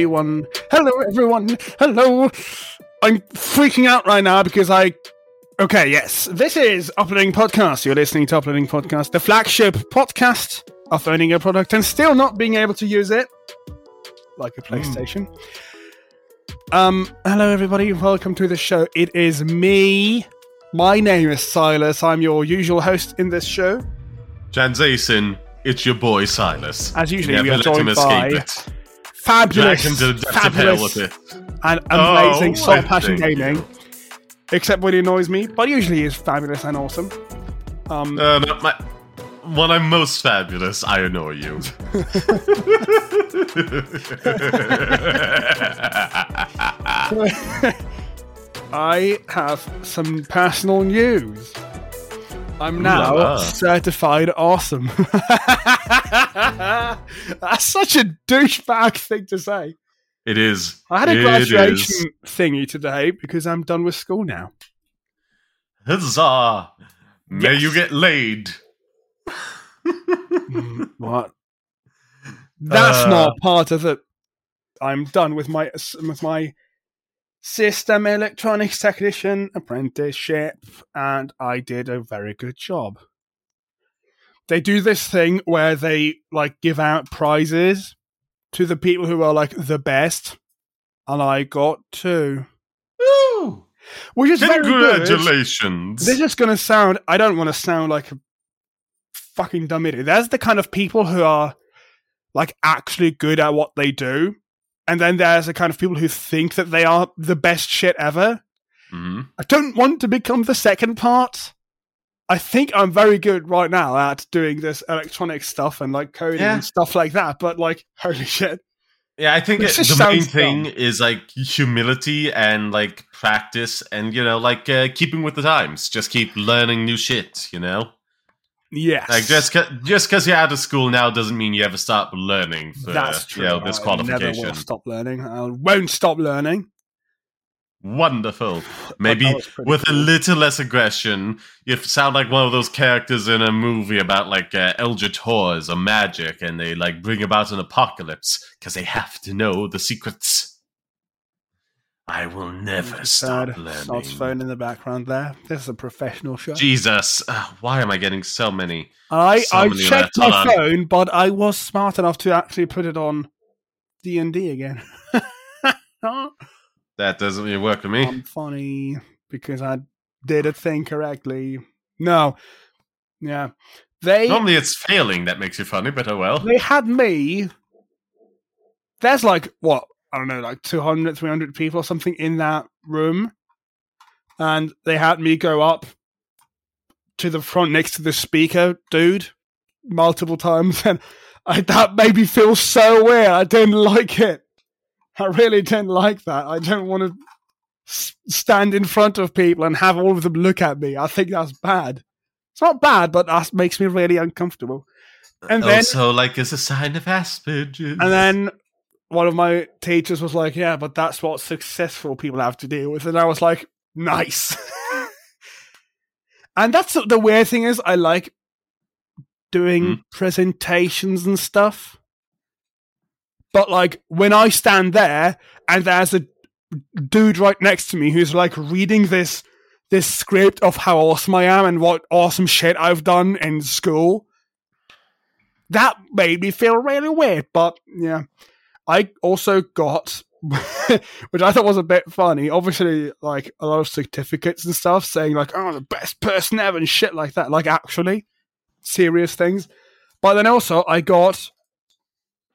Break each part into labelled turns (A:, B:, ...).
A: everyone. Hello, everyone. Hello. I'm freaking out right now because I. Okay, yes. This is Uploading Podcast. You're listening to Uploading Podcast, the flagship podcast of owning a product and still not being able to use it, like a PlayStation. Um, hello, everybody. Welcome to the show. It is me. My name is Silas. I'm your usual host in this show.
B: Jan Janzason, it's your boy Silas.
A: As usually,
B: Never
A: we are
B: let him
A: joined
B: escape
A: by
B: it.
A: Fabulous,
B: to the depths of hell
A: fabulous, and amazing
B: Oh,
A: Soul
B: I
A: Passion
B: think-
A: Gaming. Except when he annoys me, but usually is fabulous and awesome. Um,
B: Uh, my, when I'm most fabulous, I annoy you.
A: I have some personal news. I'm now
B: la la.
A: certified awesome. That's such a douchebag thing to say.
B: it is.
A: I had a
B: It
A: graduation
B: is.
A: thingy today because I'm done with school now.
B: Huzzah! May
A: Yes.
B: you get laid.
A: What? That's
B: Uh,
A: not part of it. I'm done with my with my system electronics technician apprenticeship, and I did a very good job. They do this thing where they like give out prizes to the people who are like the best, and I got two,
B: Woo!
A: which is very good.
B: Congratulations!
A: This is going to sound. I don't want to sound like a fucking dumb idiot. There's the kind of people who are like actually good at what they do, and then there's the kind of people who think that they are the best shit ever.
B: Mhm.
A: I don't want to become the second part. I think I'm very good right now at doing this electronic stuff and like coding
B: Yeah.
A: and stuff like that. But like, holy shit!
B: Yeah, I think it, the main thing
A: dumb.
B: is like humility and like practice and you know like uh, keeping with the times. Just keep learning new shit. You know,
A: Yes,
B: like just just because you're out of school now doesn't mean you ever stop learning. For,
A: that's true.
B: You know, this
A: I
B: qualification.
A: never will stop learning. I won't stop learning.
B: Wonderful. Maybe
A: that was pretty
B: with a little less aggression, you sound like one of those characters in a movie about like uh, eldritch horrors or magic, and they like bring about an apocalypse because they have to know the secrets. I will never stop learning.
A: Sod's phone in the background there. This is a professional show.
B: Jesus, uh, why am I getting so many?
A: I,
B: so
A: I
B: many
A: checked my phone, but I was smart enough to actually put it on D and D again.
B: That doesn't really work for me.
A: I'm funny because I did a thing correctly. No, yeah, they
B: Normally it's failing that makes you funny, but oh well.
A: they had me. There's like what I don't know, like 200, 300 people or something in that room, and they had me go up to the front next to the speaker dude multiple times, and I, that made me feel so weird. I didn't like it. I really didn't like that. I don't want to s- stand in front of people and have all of them look at me. I think that's bad. It's not bad, but that makes me really uncomfortable. And uh, then
B: also, like, it's a sign of Asperger's.
A: and then one of my teachers was like, "Yeah, but that's what successful people have to deal with." And I was like, "Nice." and that's the weird thing is, I like doing
B: Hmm.
A: presentations and stuff. But like when I stand there and there's a dude right next to me who's like reading this this script of how awesome I am and what awesome shit I've done in school, that made me feel really weird. But yeah, I also got, which I thought was a bit funny. Obviously, like a lot of certificates and stuff saying like, "Oh, the best person ever" and shit like that. Like actually serious things. But then also, I got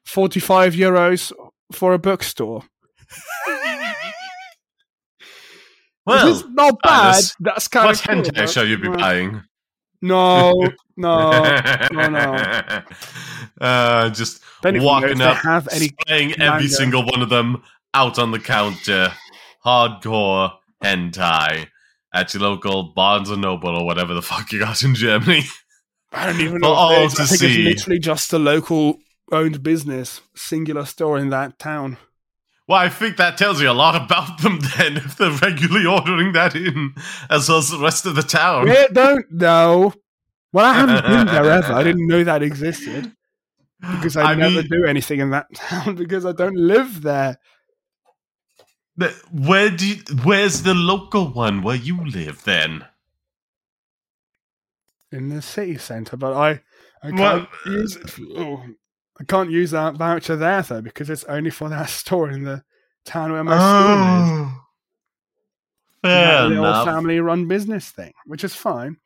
A: forty-five euros for a bookstore.
B: well,
A: is not bad.
B: Silas,
A: That's kind
B: what
A: of cool,
B: hentai
A: but-
B: shall you be
A: uh,
B: buying?
A: No, no. no, no.
B: Uh, just
A: Don't even know if
B: walking up,
A: have any manga.
B: every single one of them out on the counter. Hardcore hentai at your local Barnes and Noble or whatever the fuck you got in Germany.
A: I don't even know.
B: all
A: is. I
B: to
A: think
B: see.
A: it's literally just a local owned business, singular store in that town.
B: Well, I think that tells you a lot about them then, if they're regularly ordering that in, as well as the rest of the town.
A: We don't know. Well, I haven't been there ever. I didn't know that existed. because I,
B: I
A: never
B: mean-
A: do anything in that town because I don't live there.
B: The- Where do you, where's the local one where you live then?
A: in the city centre, but I I can't
B: Well-
A: use oh, I can't use that voucher there though because it's only for that store in the town where my school is.
B: Oh. Fair
A: the old
B: enough.
A: family run business thing, which is fine.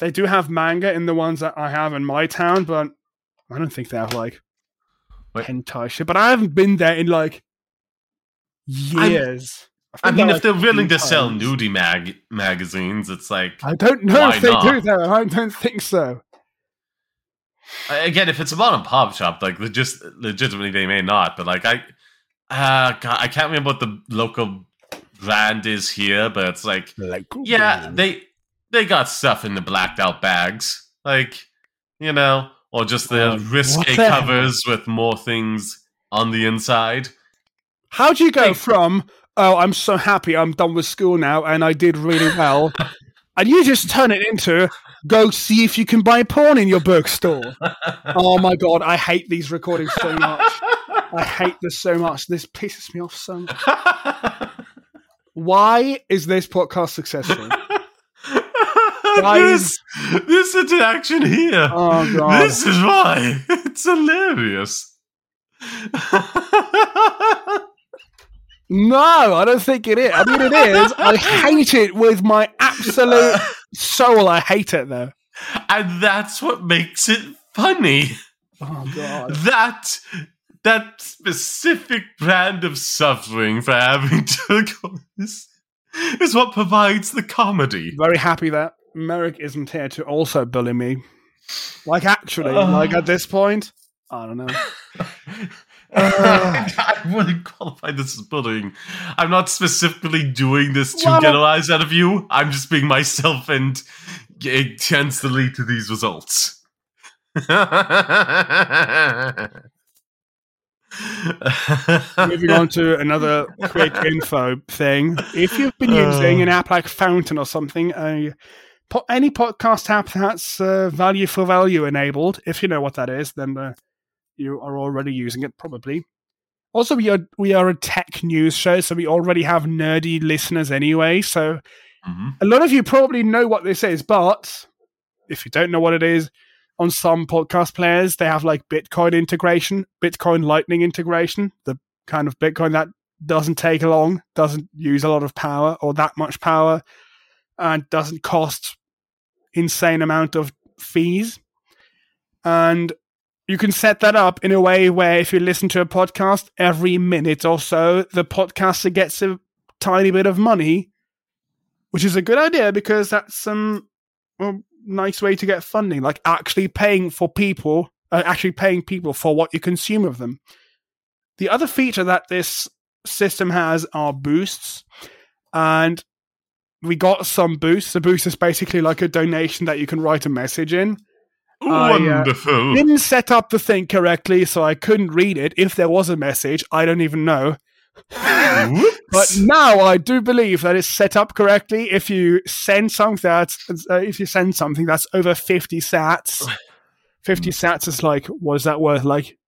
A: They do have manga in the ones that I have in my town, but I don't think they have like
B: Wait.
A: hentai shit. But I haven't been there in like years.
B: I mean, if they're willing to sell nudie mag- magazines, it's like
A: I don't know if they do
B: not?
A: that. I don't think so.
B: Again, if it's a mom and pop shop, like legit, legitimately they may not, but like I, uh, God, I can't remember what the local brand is here, but it's like
A: Like,
B: yeah, they they got stuff in the blacked out bags, like you know, or just the
A: Oh,
B: risque
A: the
B: covers with more things on the inside.
A: How do you go
B: Like-
A: from "Oh, I'm so happy, I'm done with school now, and I did really well," and you just turn it into "Go see if you can buy porn in your bookstore"? oh my god, I hate these recordings so much. I hate this so much. This pisses me off so much. Why is this podcast successful?
B: this, this interaction here.
A: Oh god.
B: This is why it's hilarious.
A: No, I don't think it is. I mean, it is. I hate it with my absolute uh. soul. I hate it though.
B: and that's what makes it funny.
A: Oh god.
B: That that specific brand of suffering for having to go this is what provides the comedy.
A: Very happy that Merrick isn't here to also bully me. Like actually,
B: Ugh.
A: like uh. at this point, I don't know.
B: I wouldn't qualify this as bullying. I'm not specifically doing this to get a rise out of you. I'm just being myself, and it tends to lead to these results.
A: Moving on to another quick info thing. If you've been using an app like Fountain or something, po- any podcast app that's uh, value for value enabled, if you know what that is, then uh, you are already using it probably. Also, we are we are a tech news show, so we already have nerdy listeners anyway. So
B: Mhm.
A: a lot of you probably know what this is, but if you don't know what it is, on some podcast players, they have like Bitcoin integration, Bitcoin Lightning integration, the kind of Bitcoin that doesn't take long, doesn't use a lot of power or that much power, and doesn't cost insane amount of fees. And you can set that up in a way where if you listen to a podcast every minute or so, the podcaster gets a tiny bit of money, which is a good idea because that's some well, nice way to get funding, like actually paying for people, uh, actually paying people for what you consume of them. The other feature that this system has are boosts, and we got some boosts. A boost is basically like a donation that you can write a message in. I, uh,
B: Wonderful.
A: Didn't set up the thing correctly, so I couldn't read it. If there was a message, I don't even know. But now I do believe that it's set up correctly. If you send something that's uh, if you send something that's over fifty sats, fifty sats is like what is that worth? Like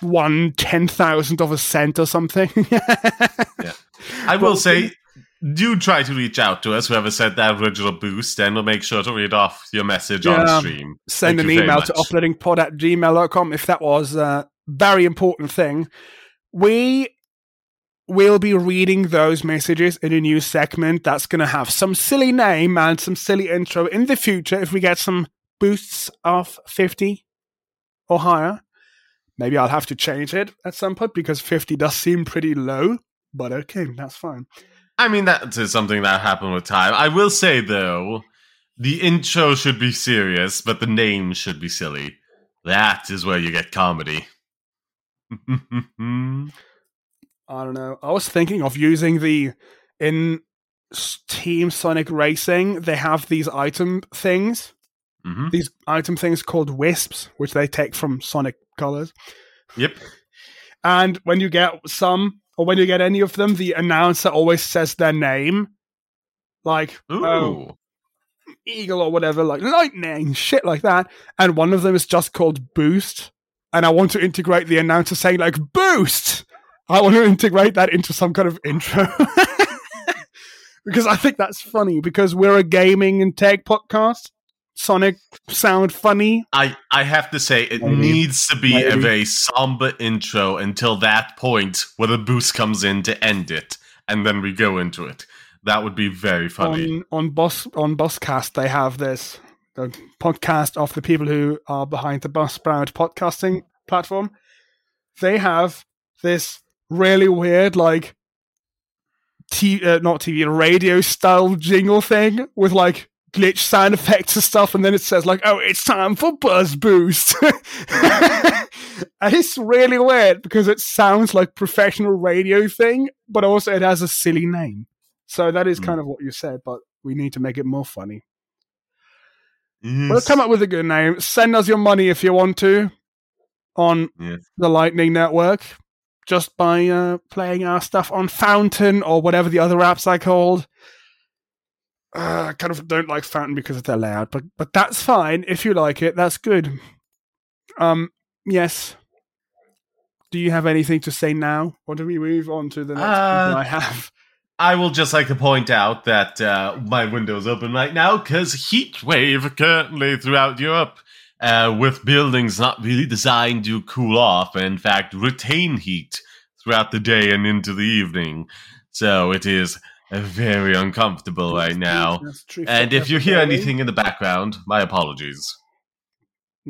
A: one ten thousandth of a cent or something.
B: I will
A: Well,
B: say, do try to reach out to us, whoever sent that original boost, and we'll make sure to read off your message
A: Yeah.
B: on stream.
A: Send
B: Thank
A: an email to uploadingpod at gmail.com if that was a very important thing. We will be reading those messages in a new segment that's going to have some silly name and some silly intro in the future if we get some boosts of 50 or higher. Maybe I'll have to change it at some point because 50 does seem pretty low, but okay, that's fine.
B: I mean, that is something that happened with time. I will say, though, the intro should be serious, but the name should be silly. That is where you get comedy.
A: I don't know. I was thinking of using the in Team Sonic Racing. They have these item things,
B: hmm
A: these item things called wisps, which they take from Sonic colors.
B: Yep.
A: And when you get some, or when you get any of them, the announcer always says their name. Like, um,
B: Ooh.
A: oh, eagle or whatever, like lightning, shit like that. And one of them is just called Boost. And I want to integrate the announcer saying like Boost. I want to integrate that into some kind of intro. because I think that's funny because we're a gaming and tech podcast. Sonic sound funny.
B: I, I have to say, it
A: Maybe.
B: needs to be a
A: Maybe.
B: very somber intro until that point where the boost comes in to end it, and then we go into it. That would be very funny.
A: on on Bus on Buzzcast they have this the podcast of the people who are behind the Buzzsprout podcasting platform. They have this really weird like t- uh, not TV radio style jingle thing with like glitch sound effects and stuff, and then it says like, "Oh, it's time for Buzz Boost," and it's really weird because it sounds like professional radio thing, but also it has a silly name. So that is
B: Hmm.
A: kind of what you said, but we need to make it more funny.
B: Yes.
A: We'll come up with a good name. Send us your money if you want to on
B: Yeah.
A: the Lightning Network just by uh, playing our stuff on Fountain or whatever the other apps I called. Uh, I kind of don't like Fountain because they're loud, but but that's fine if you like it. That's good. Um, yes. Do you have anything to say now, or do we move on to the next
B: Uh,
A: I have?
B: I will just like to point out that uh, my window's open right now because heat wave currently throughout Europe, uh, with buildings not really designed to cool off, and in fact retain heat throughout the day and into the evening. So it is very uncomfortable right now. And if you hear anything in the background, my apologies.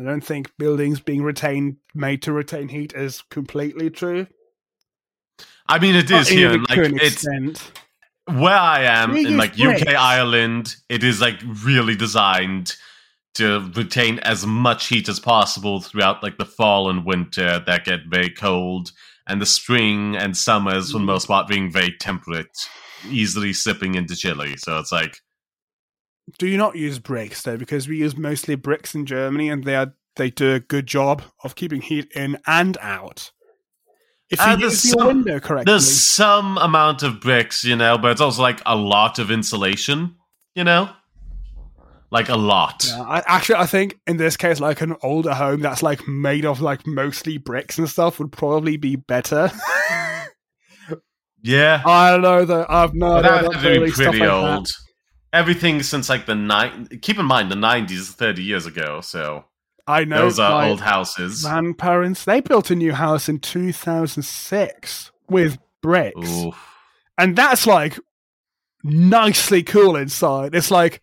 A: I don't think buildings being retained, made to retain heat, is completely true.
B: I mean, it is
A: But
B: here.
A: in
B: and,
A: to
B: Like it's
A: extent.
B: where I am in like UK. Ireland, it is like really designed to retain as much heat as possible throughout like the fall and winter that get very cold, and the spring and summers for the mm. most part being very temperate, easily slipping into chilly. So it's like
A: Do you not use bricks though? Because we use mostly bricks in Germany, and they are they do a good job of keeping heat in and out. If you
B: Uh,
A: use your
B: some-
A: window correctly,
B: there's some amount of bricks, you know, but it's also like a lot of insulation, you know, like a lot.
A: Yeah, I, actually, I think in this case, like an older home that's like made of like mostly bricks and stuff would probably be better.
B: Yeah.
A: I don't know though. I've no
B: But that to be pretty old.
A: that.
B: Everything since like the nine. Keep in mind the nineties thirty years ago, so
A: I know
B: those are old houses.
A: grandparents. They built a new house in 2006 with bricks,
B: Ooh.
A: and that's like nicely cool inside. It's like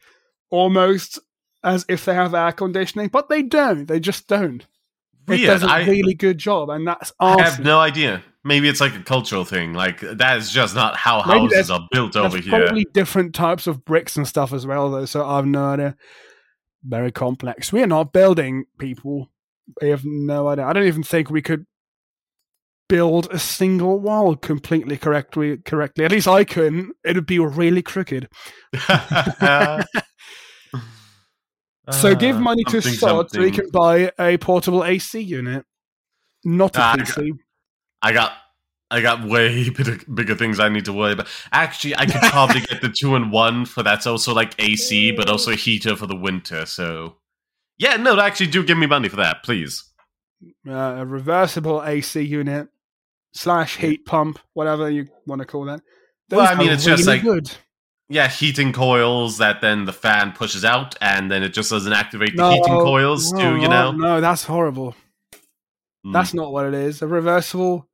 A: almost as if they have air conditioning, but they don't. They just don't. It does a
B: I
A: really good job, and that's
B: I have no idea. Maybe it's like a cultural thing. Like that is just not how
A: Maybe
B: houses are built over here.
A: probably different types of bricks and stuff as well, though. So I've no idea. Very complex. We are not building people. We have no idea. I don't even think we could build a single wall completely correctly. Correctly, at least I couldn't. It would be really crooked. So give
B: Ah,
A: money to
B: something,
A: Sod so he can buy a portable AC unit, not a
B: Ah, I
A: PC.
B: I got I got way bigger, bigger things I need to worry about. Actually, I could probably get the two in one for that's also like AC, but also heater for the winter. So yeah, no, actually, do give me money for that, please.
A: Uh, a reversible AC unit slash heat pump, whatever you want to call that.
B: Well, I mean, it's just like-
A: good.
B: Yeah, heating coils that then the fan pushes out, and then it just doesn't activate the heating coils
A: no,
B: too. You
A: no,
B: know,
A: no, that's horrible.
B: Mm.
A: That's not what it is. A reversible,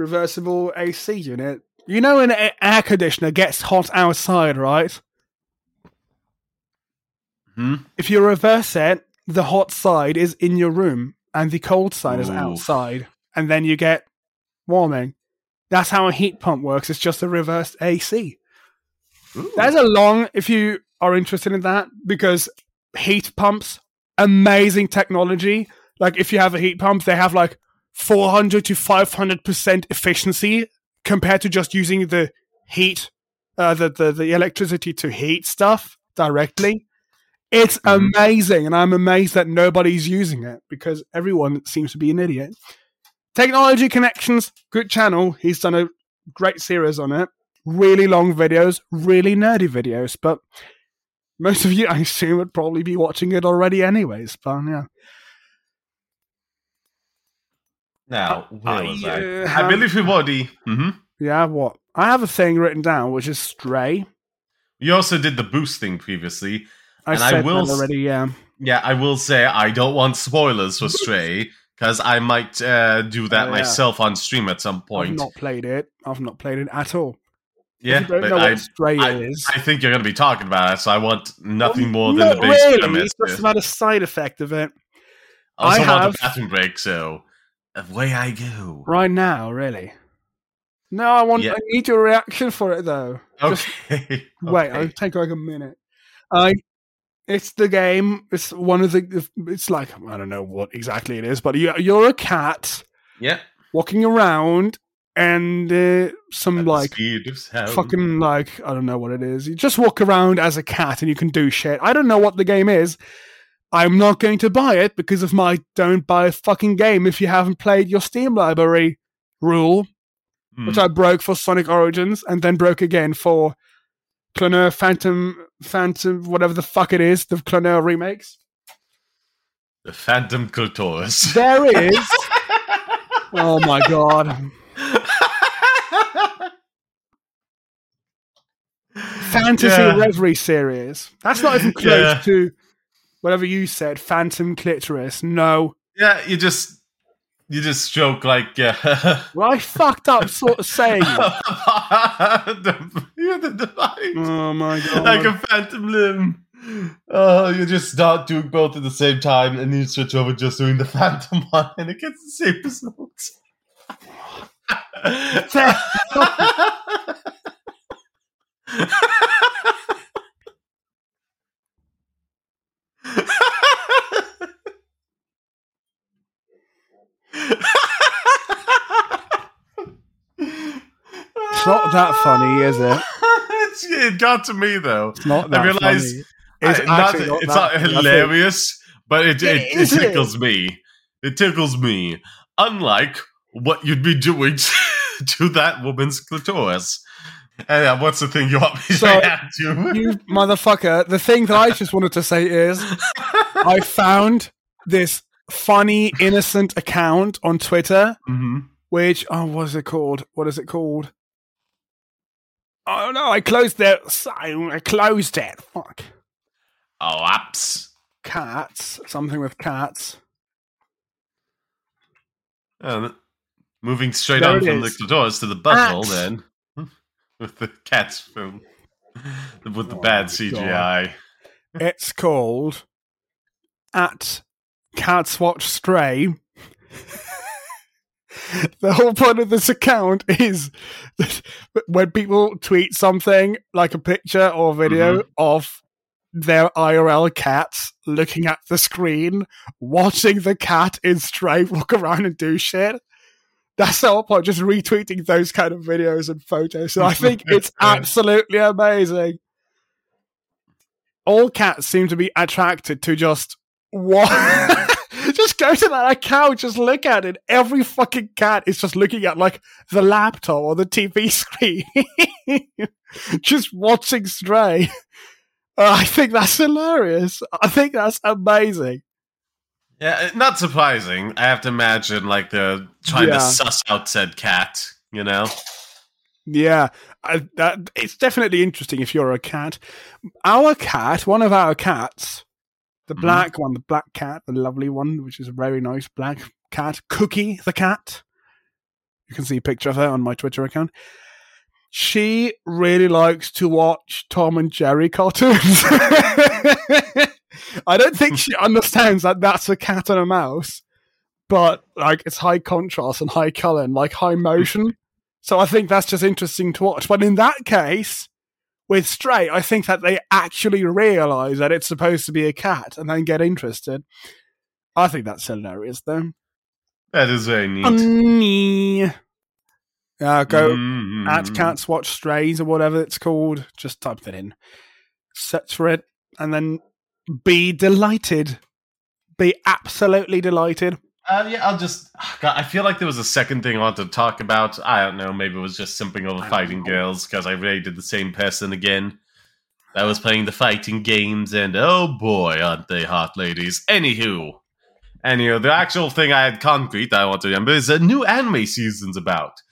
A: reversible AC unit. You know, an air conditioner gets hot outside, right?
B: Hmm?
A: If you reverse it, the hot side is in your room, and the cold side is outside, and then you get warming. That's how a heat pump works. It's just a reversed AC.
B: Ooh.
A: There's a long, if you are interested in that, because heat pumps, amazing technology. Like if you have a heat pump, they have like 400 to 500% efficiency compared to just using the heat, uh, the, the, the electricity to heat stuff directly. It's
B: Mhm.
A: amazing. And I'm amazed that nobody's using it because everyone seems to be an idiot. Technology Connections, good channel. He's done a great series on it really long videos, really nerdy videos, but Most of you, I assume, would probably be watching it already, anyways. But yeah,
B: Now, where
A: I,
B: was I?
A: uh,
B: I believe we've already. hmm
A: yeah. What I have a thing written down, which is Stray.
B: You also did the boost thing previously.
A: I
B: And I will
A: that already. Yeah.
B: Yeah, I will say I don't want spoilers for Stray because I might uh, do that
A: Oh, yeah.
B: myself on stream at some point.
A: I've not played it. I've not played it at all.
B: yeah,
A: you don't
B: but
A: know
B: I,
A: what Stray
B: I-
A: is.
B: I think you're going to be talking about it, so I want nothing more than the base
A: really.
B: premise.
A: It's just about a side effect of it.
B: I also
A: I
B: want
A: have-
B: the bathroom break, so away I go.
A: Right now, really. No, I want.
B: Yeah.
A: I need your reaction for it though. Just
B: Okay.
A: wait. I'll take like a minute. I. It's the game. It's one of the. It's like I don't know what exactly it is, but you, you're a cat
B: Yeah.
A: walking around, and uh, some like
B: speed of sound.
A: fucking like I don't know what it is. You just walk around as a cat and you can do shit. I don't know what the game is. I'm not going to buy it because of my don't buy a fucking game if you haven't played your Steam library rule,
B: Hmm.
A: which I broke for Sonic Origins and then broke again for Klonoa Phantom Phantom whatever the fuck it is, the Klonoa remakes.
B: the Phantom Clitoris.
A: There is Oh my god. Phantasy
B: Yeah.
A: Reverie series. That's not even close
B: Yeah.
A: to whatever you said, Phantom Clitoris. No.
B: yeah, you just you just joke like yeah.
A: Well, I fucked up sort of saying
B: you're the device.
A: Oh my god.
B: like a phantom limb. Oh, you just start doing both at the same time, and you switch over just doing the phantom one, and it gets the same results.
A: It's not that funny, is it?
B: It's- it got to me though.
A: It's not that
B: I realize
A: funny. It's
B: I- not-
A: not
B: it's
A: that
B: not
A: funny.
B: Hilarious, but it
A: Yeah,
B: it, it
A: is it?
B: tickles me. It tickles me. Unlike what you'd be doing to that woman's clitoris. And uh, what's the thing you want me to
A: So,
B: react to?
A: You motherfucker. The thing that I just wanted to say is I found this funny, innocent account on Twitter
B: Mhm.
A: which oh what is it called what is it called oh no i closed it i closed it. Fuck.
B: Oh, apps.
A: cats. Something with cats.
B: Uh, moving straight
A: There
B: on
A: it
B: from the
A: is.
B: clitoris to the butthole, then. With the cats film, with the
A: Oh
B: bad
A: my
B: CGI.
A: it's called at cats watch stray the whole point of this account is that when people tweet something like a picture or video mm-hmm. of their IRL cats looking at the screen, watching the cat in Stray walk around and do shit. That's the whole point, just retweeting those kind of videos and photos. So I think it's absolutely amazing. All cats seem to be attracted to just what just go to that account, just look at it. Every fucking cat is just looking at like the laptop or the TV screen, just watching Stray. Uh, I think that's hilarious. I think that's amazing.
B: Yeah, not surprising. I have to imagine like they're trying
A: Yeah.
B: to suss out said cat. You know,
A: Yeah, I, that it's definitely interesting if you're a cat. Our cat, one of our cats, the
B: Mhm.
A: black one, the black cat, the lovely one, which is a very nice black cat, Cookie the cat. You can see a picture of her on my Twitter account. She really likes to watch Tom and Jerry cartoons. I don't think she understands that that's a cat and a mouse, but like it's high contrast and high color and like high motion. So I think that's just interesting to watch. But in that case, with Stray, I think that they actually realize that it's supposed to be a cat and then get interested. I think that's hilarious, though.
B: that is very neat.
A: Funny. Uh, go
B: Mm.
A: at Cats Watch Strays or whatever it's called. Just type it in. Search for it and then be delighted. Be absolutely delighted.
B: Uh, yeah, I'll just. God, I feel like there was a second thing I wanted to talk about. I don't know. Maybe it was just simping over fighting girls because I raided the same person again. that was playing the fighting games, and oh boy, aren't they hot ladies. Anywho, anywho, the actual thing I had concrete that I want to remember is a new anime season's about.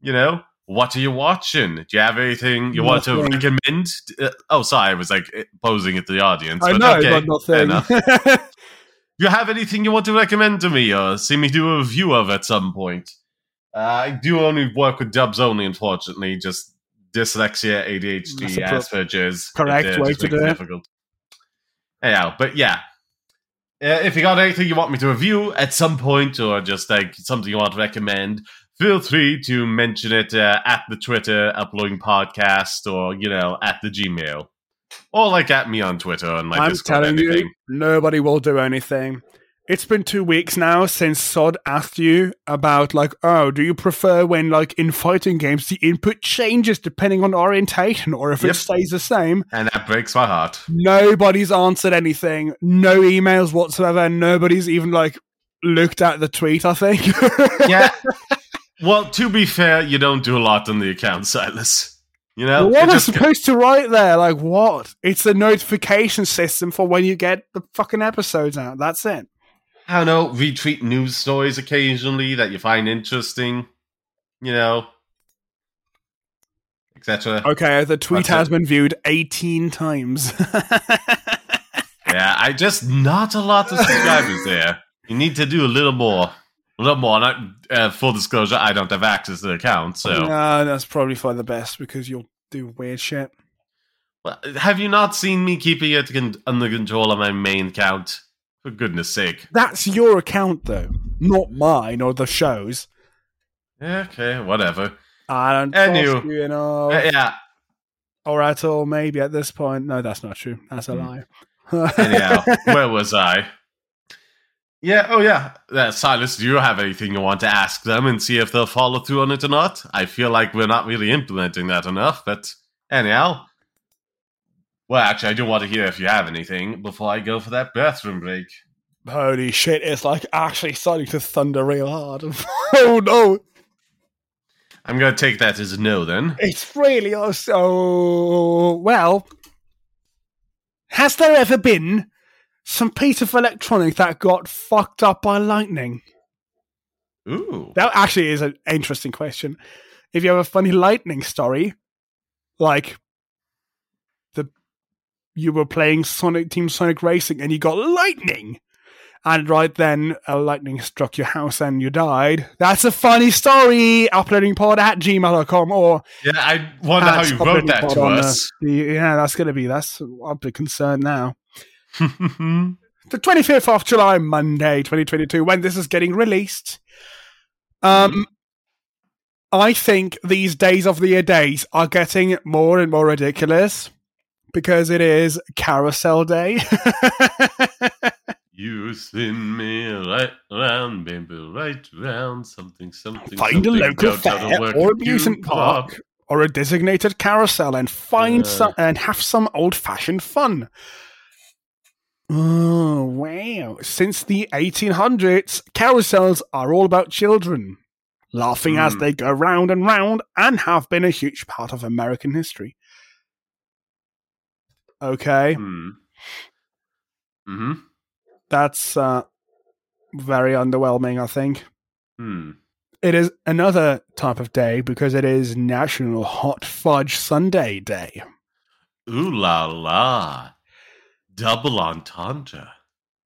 B: You know, what are you watching? Do you have anything you want to recommend? Uh, oh, sorry, I was like posing it to the audience.
A: I
B: but
A: know,
B: okay,
A: but
B: fair
A: nothing.
B: you have anything you want to recommend to me or see me do a review of at some point? Uh, I do only work with dubs only, unfortunately. Just dyslexia, ADHD,
A: That's a pro-
B: Asperger's.
A: correct
B: uh,
A: way to do it.
B: difficult. Anyhow, but yeah. Uh, if you got anything you want me to review at some point, or just like something you want to recommend, feel free to mention it uh, at the Twitter uploading podcast, or you know at the Gmail, or like at me on Twitter and my
A: I'm
B: Discord.
A: telling
B: anything.
A: you, nobody will do anything. It's been two weeks now since Sod asked you about, like, oh, do you prefer when, like, in fighting games, the input changes depending on orientation or if
B: Yep.
A: it stays the same?
B: and that breaks my heart.
A: Nobody's answered anything. No emails whatsoever. Nobody's even, like, looked at the tweet, I think.
B: yeah. Well, to be fair, you don't do a lot on the account, Silas. You know,
A: what am I supposed to write there? Like, what? It's a notification system for when you get the fucking episodes out. That's it.
B: I don't know, retweet news stories occasionally that you find interesting, you know, etc.
A: Okay, the tweet
B: That's
A: has
B: it.
A: been viewed 18 times.
B: Yeah, I just not a lot of subscribers there. You need to do a little more, little more. Not uh, full disclosure, I don't have access to the account, so.
A: no, that's probably for the best because you'll do weird shit.
B: Well, have you not seen me keeping it con- under control on my main account? For goodness sake.
A: That's your account, though, not mine or the show's.
B: Yeah, okay, whatever.
A: I don't trust you, you know.
B: Uh, yeah,
A: or at all, maybe at this point. No, that's not true. That's a
B: Hmm.
A: lie.
B: anyhow, where was I? Yeah, oh yeah. Uh, Silas, do you have anything you want to ask them and see if they'll follow through on it or not? I feel like we're not really implementing that enough, but anyhow. Well, actually, I do want to hear if you have anything before I go for that bathroom break.
A: Holy shit, it's like actually starting to thunder real hard. oh no,
B: I'm going to take that as a no then.
A: it's really also. Well, has there ever been some piece of electronic that got fucked up by lightning?
B: Ooh.
A: That actually is an interesting question. If you have a funny lightning story, like the you were playing Sonic Team Sonic Racing and you got lightning, and right then a lightning struck your house and you died. That's a funny story. Uploading Uploadingpod at gmail.com or
B: Yeah, I wonder how you wrote that to us.
A: The, the- yeah, that's gonna be that's I'm a bit concerned now. the 25th of July, Monday, 2022, when this is getting released. Um, I think these days of the year days are getting more and more ridiculous because it is Carousel Day.
B: You spin me right round, baby, right round, something, something.
A: Find a local fair or amusement
B: you
A: park or a designated carousel and find some and have some old fashioned fun. Oh wow! Since the 1800s, carousels are all about children laughing as
B: Hmm.
A: they go round and round, and have been a huge part of American history. Okay,
B: Hmm. Hmm.
A: that's uh, very underwhelming. I think.
B: Hmm.
A: It is another type of day because it is National Hot Fudge Sunday Day.
B: Ooh la la. Double entendre.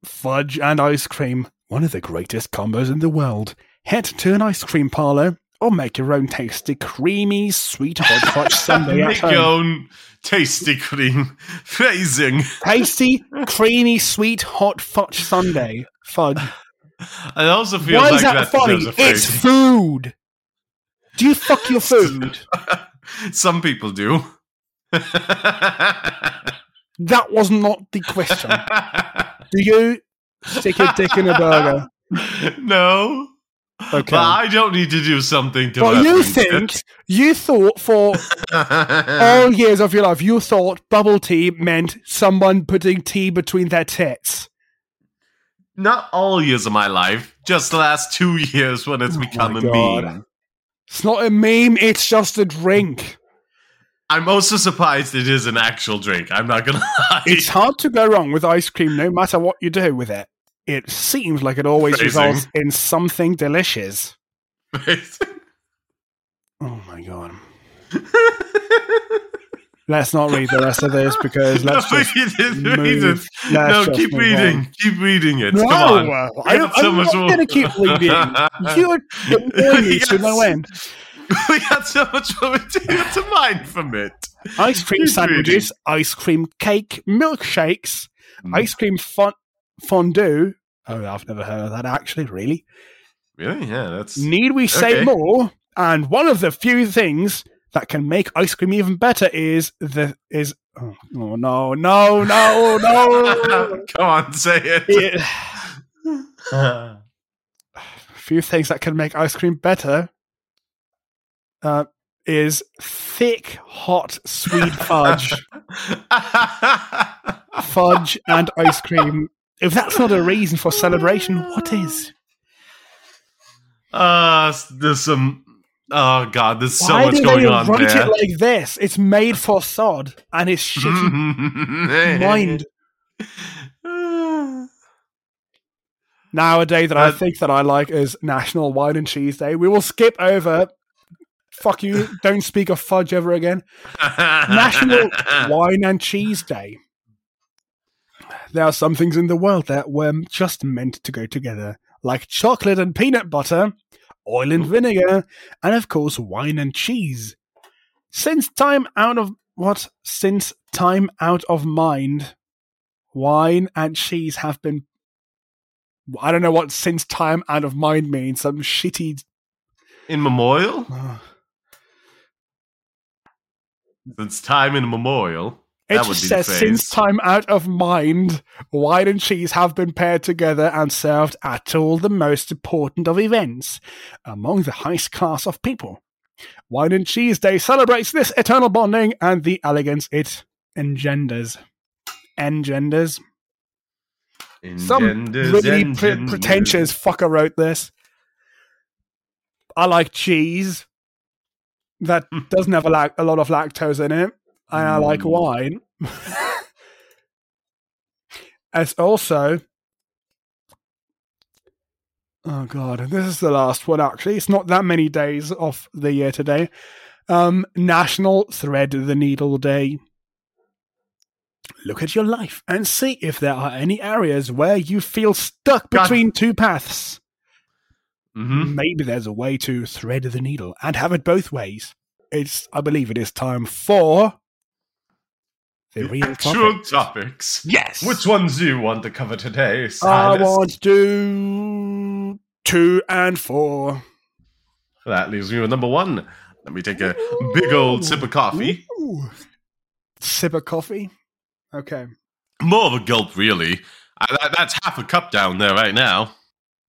A: Fudge and ice cream, one of the greatest combos in the world. Head to an ice cream parlor or make your own tasty, creamy, sweet hot fudge sundae at
B: Make your own tasty cream phrasing.
A: Tasty, creamy, sweet hot fudge sundae. Fudge.
B: I also feel
A: Why
B: like
A: is that
B: that
A: funny? It's food. Do you fuck your food?
B: Some people do.
A: That was not the question. Do you stick a dick in a burger?
B: no.
A: Okay.
B: But I don't need to do something to
A: Well, you think
B: it.
A: you thought for all years of your life, you thought bubble tea meant someone putting tea between their tits.
B: Not all years of my life, just the last two years when it's
A: Oh
B: become a
A: God.
B: meme.
A: It's not a meme, it's just a drink.
B: I'm also surprised it is an actual drink. I'm not gonna lie.
A: It's hard to go wrong with ice cream, no matter what you do with it. It seems like it always results in something delicious. Oh my god. Let's not read the rest of this because let's
B: no,
A: just move.
B: No,
A: just
B: keep reading.
A: on.
B: Keep reading it.
A: No,
B: Come on.
A: I,
B: got so
A: not going to keep reading. You're annoying me to no
B: Yes.
A: end.
B: we had so much more material to mine from it.
A: Ice cream sandwiches, ice cream cake, milkshakes,
B: Mm.
A: ice cream fon- fondue. Oh, I've never heard of that actually, really.
B: Really? Yeah, that's.
A: Need we say
B: Okay.
A: more? And one of the few things that can make ice cream even better is the is oh, oh no no no no.
B: Come on, say it.
A: It- few things that can make ice cream better uh, is thick, hot, sweet fudge, fudge and ice cream. If that's not a reason for celebration, what is?
B: Uh, there's some. Oh god, there's so
A: Why
B: much going on
A: write
B: there.
A: it like this? It's made for sod and it's shitty mind. Now, a day that I think that I like is National Wine and Cheese Day. We will skip over. Fuck you! Don't speak of fudge ever again. National Wine and Cheese Day. There are some things in the world that were just meant to go together, like chocolate and peanut butter, oil and vinegar, and of course, wine and cheese. Since time out of what? Since time out of mind, wine and cheese have been. I don't know what since time out of mind means. Some shitty.
B: In memorial? It's time immemorial.
A: It just says, since time out of mind, wine and cheese have been paired together and served at all the most important of events among the highest class of people. Wine and Cheese Day celebrates this eternal bonding and the elegance it engenders. Engenders. Some
B: Engenders,
A: really pre- pretentious fucker wrote this. I like cheese that doesn't have a, lac- a lot of lactose in it, and I like
B: Mm.
A: wine. it's also. Oh god, this is the last one. Actually, it's not that many days off the year today. Um, National Thread the Needle Day. Look at your life and see if there are any areas where you feel stuck
B: God.
A: between two paths.
B: Mhm.
A: Maybe there's a way to thread the needle and have it both ways. It's, I believe, it is time for the real
B: Actual
A: topic.
B: topics.
A: Yes.
B: Which ones do you want to cover today?
A: I
B: Silas?
A: want to do two and four.
B: That leaves me with number one. Let me take a big old sip of coffee.
A: Ooh. Sip of coffee. Okay.
B: More of a gulp, really. Uh, that- that's half a cup down there right now.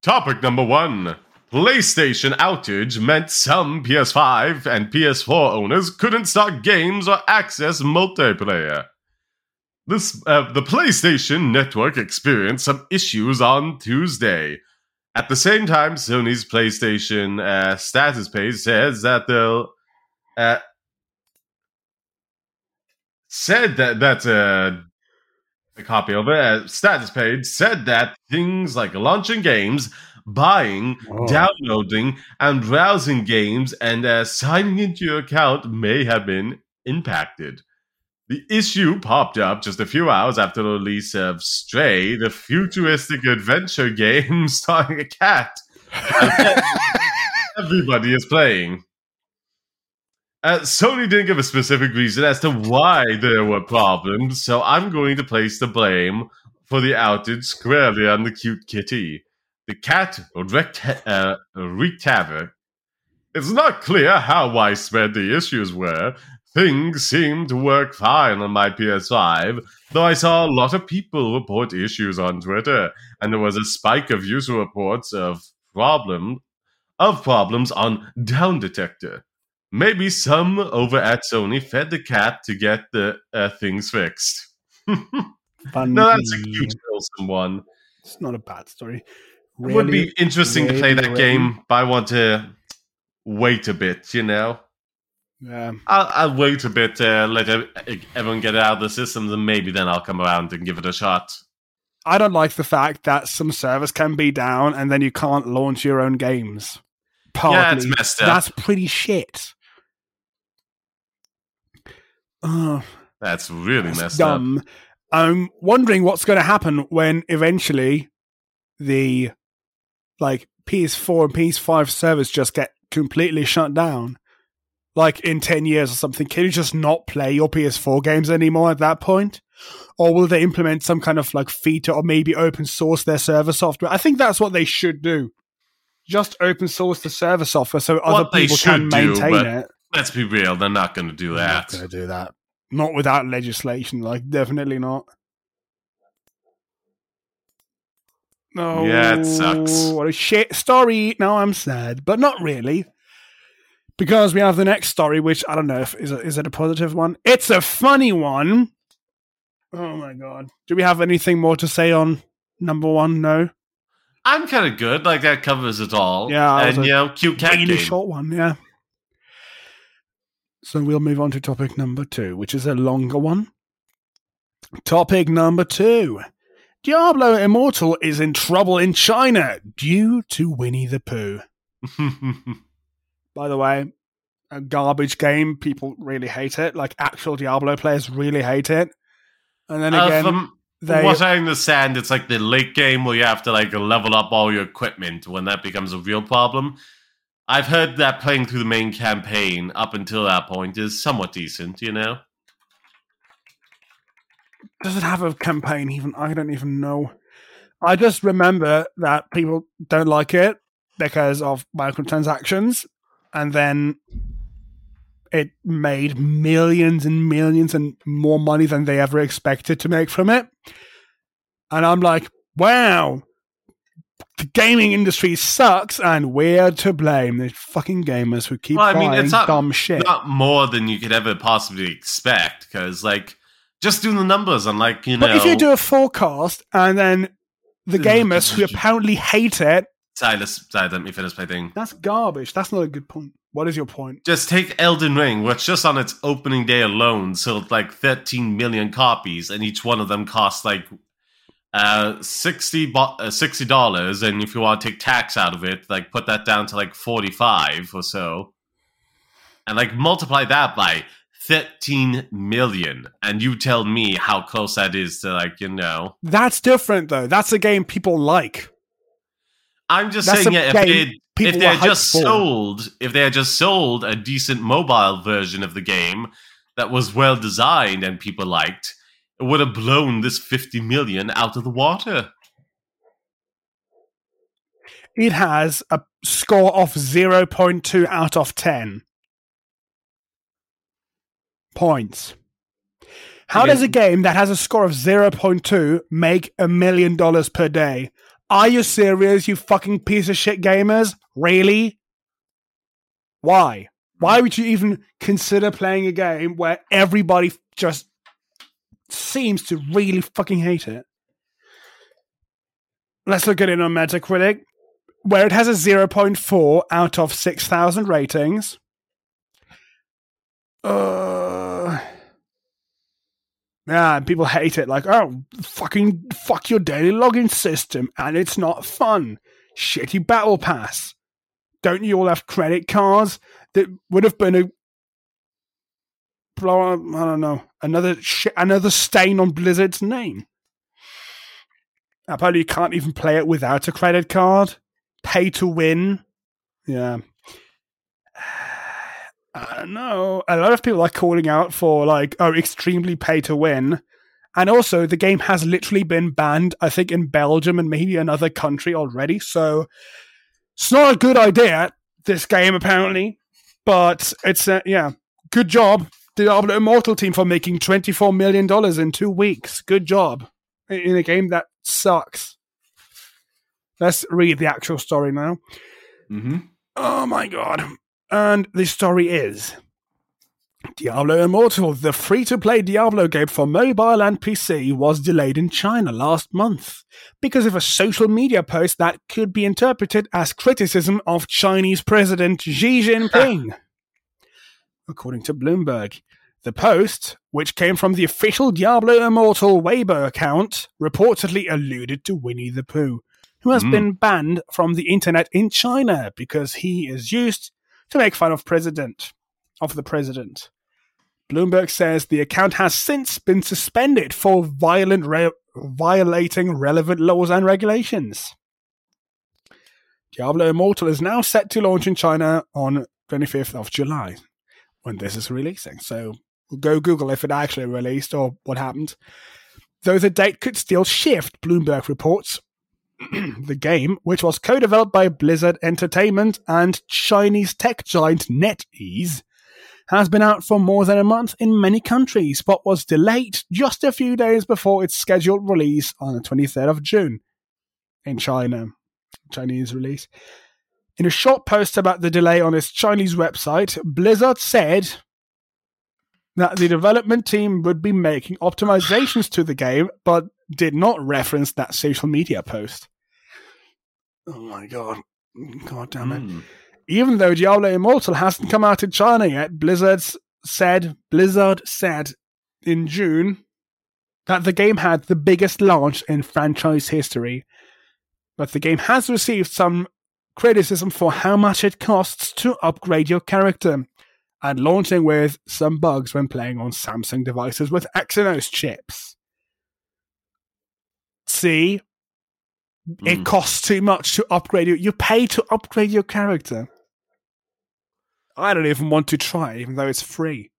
B: Topic number one. PlayStation outage meant some PS5 and PS4 owners couldn't start games or access multiplayer. This, uh, the PlayStation Network experienced some issues on Tuesday. At the same time, Sony's PlayStation uh, status page says that they'll uh, said that that's a, a copy of it. Uh, status page said that things like launching games, buying,
A: Oh.
B: downloading, and browsing games, and uh, signing into your account may have been impacted. The issue popped up just a few hours after the release of Stray, the futuristic adventure game starring a cat. Everybody is playing. Uh, Sony didn't give a specific reason as to why there were problems, so I'm going to place the blame for the outage squarely on the cute kitty. The cat wreaked, uh, wreaked havoc. It's not clear how widespread the issues were. Things seemed to work fine on my PS5, though I saw a lot of people report issues on Twitter, and there was a spike of user reports of problem of problems on Down Detector. Maybe some over at Sony fed the cat to get the uh, things fixed. no, that's a cute, wholesome one.
A: It's not a bad story.
B: It would be interesting to play that
A: really-
B: game, but I want to wait a bit, you know?
A: Yeah.
B: I'll, I'll wait a bit, uh, let everyone get out of the systems, and maybe then I'll come around and give it a shot.
A: I don't like the fact that some servers can be down and then you can't launch your own games. Partly.
B: Yeah, it's messed up.
A: That's pretty shit. Oh,
B: That's really
A: that's
B: messed up.
A: I'm wondering what's going to happen when eventually the like PS4 and PS5 servers just get completely shut down. Like in 10 years or something, can you just not play your PS4 games anymore at that point? Or will they implement some kind of like feature or maybe open source their server software? I think that's what they should do. Just open source the server software so other
B: What they
A: people can
B: do,
A: maintain
B: but
A: it.
B: Let's be real, they're not going to do
A: They're
B: that.
A: not going to do that. Not without legislation, like definitely not. No.
B: Yeah, it sucks.
A: What a shit story. Now I'm sad, but not really. Because we have the next story, which I don't know if is it, is it a positive one. It's a funny one. Oh my god. Do we have anything more to say on number one? No.
B: I'm kind of good. Like that covers it all.
A: Yeah,
B: and
A: a
B: you know, cute cat
A: really
B: game.
A: short one, yeah. So we'll move on to topic number two, which is a longer one. Topic number two. Diablo Immortal is in trouble in China due to Winnie the Pooh. By the way, a garbage game. People really hate it. Like actual Diablo players really hate it. And then
B: Uh,
A: again,
B: from
A: they
B: what I understand, it's like the late game where you have to like level up all your equipment when that becomes a real problem. I've heard that playing through the main campaign up until that point is somewhat decent, you know?
A: Does it have a campaign even? I don't even know. I just remember that people don't like it because of microtransactions and then it made millions and millions and more money than they ever expected to make from it. And i'm like wow the gaming industry sucks and we're to blame. The fucking gamers who keep
B: Well, I mean,
A: buying
B: it's not-
A: dumb shit.
B: Not more than you could ever possibly expect, because like just do the numbers and like you know.
A: But if you do a forecast and then the gamers who apparently hate it,
B: Silas, Silas, let me finish my thing.
A: that's garbage. That's not a good point. What is your point?
B: Just take Elden Ring, which just on its opening day alone sold like 13 million copies, and each one of them costs like uh 60 bo- uh, $60 and if you want to take tax out of it like put that down to like 45 or so and like multiply that by 13 million and you tell me how close that is to like you know
A: That's different though. That's a game people like.
B: i'm just
A: That's
B: saying yeah, if they if they
A: were
B: had just
A: for.
B: sold if they had just sold a decent mobile version of the game that was well designed and people liked it would have blown this 50 million out of the water
A: It has a score of 0.2 out of 10 points. How does a game that has a score of 0.2 make a million dollars per day? Are you serious, you fucking piece of shit gamers? Really? Why? Why would you even consider playing a game where everybody just seems to really fucking hate it? Let's look at it on Metacritic, where it has a 0.4 out of 6,000 ratings. Uh, yeah, and people hate it. Like, oh, fucking fuck your daily login system, and it's not fun. Shitty battle pass. Don't you all have credit cards? That would have been a blow. I don't know another sh- another stain on Blizzard's name. Apparently, you can't even play it without a credit card. Pay to win. Yeah. I don't know. A lot of people are calling out for like, oh, extremely pay to win. And also, the game has literally been banned, I think, in Belgium and maybe another country already. So it's not a good idea, this game, apparently. But it's, uh, yeah, good job, Diablo Immortal team, for making $24 million in two weeks. Good job. In in a game that sucks. Let's read the actual story now.
B: mm-hmm.
A: Oh my god. And the story is Diablo Immortal, the free to play Diablo game for mobile and PC, was delayed in China last month because of a social media post that could be interpreted as criticism of Chinese President Xi Jinping. according to Bloomberg. The post, which came from the official Diablo Immortal Weibo account, reportedly alluded to Winnie the Pooh, who has
B: Mm.
A: been banned from the internet in China because he is used to make fun of president of the president. Bloomberg says the account has since been suspended for violent re- violating relevant laws and regulations. Diablo Immortal is now set to launch in China on 25th of July when this is releasing. So go Google if it actually released or what happened. Though the date could still shift, Bloomberg reports. the game, which was co developed by Blizzard Entertainment and Chinese tech giant NetEase, has been out for more than a month in many countries, but was delayed just a few days before its scheduled release on the 23rd of June in China. Chinese release. In a short post about the delay on its Chinese website, Blizzard said that the development team would be making optimizations to the game, but did not reference that social media post. Oh my god. God damn it.
B: Mm.
A: Even though Diablo Immortal hasn't come out in China yet, Blizzard's said Blizzard said in June that the game had the biggest launch in franchise history. But the game has received some criticism for how much it costs to upgrade your character and launching with some bugs when playing on Samsung devices with Exynos chips. See, it
B: Mm.
A: costs too much to upgrade you. You pay to upgrade your character. I don't even want to try, even though it's free.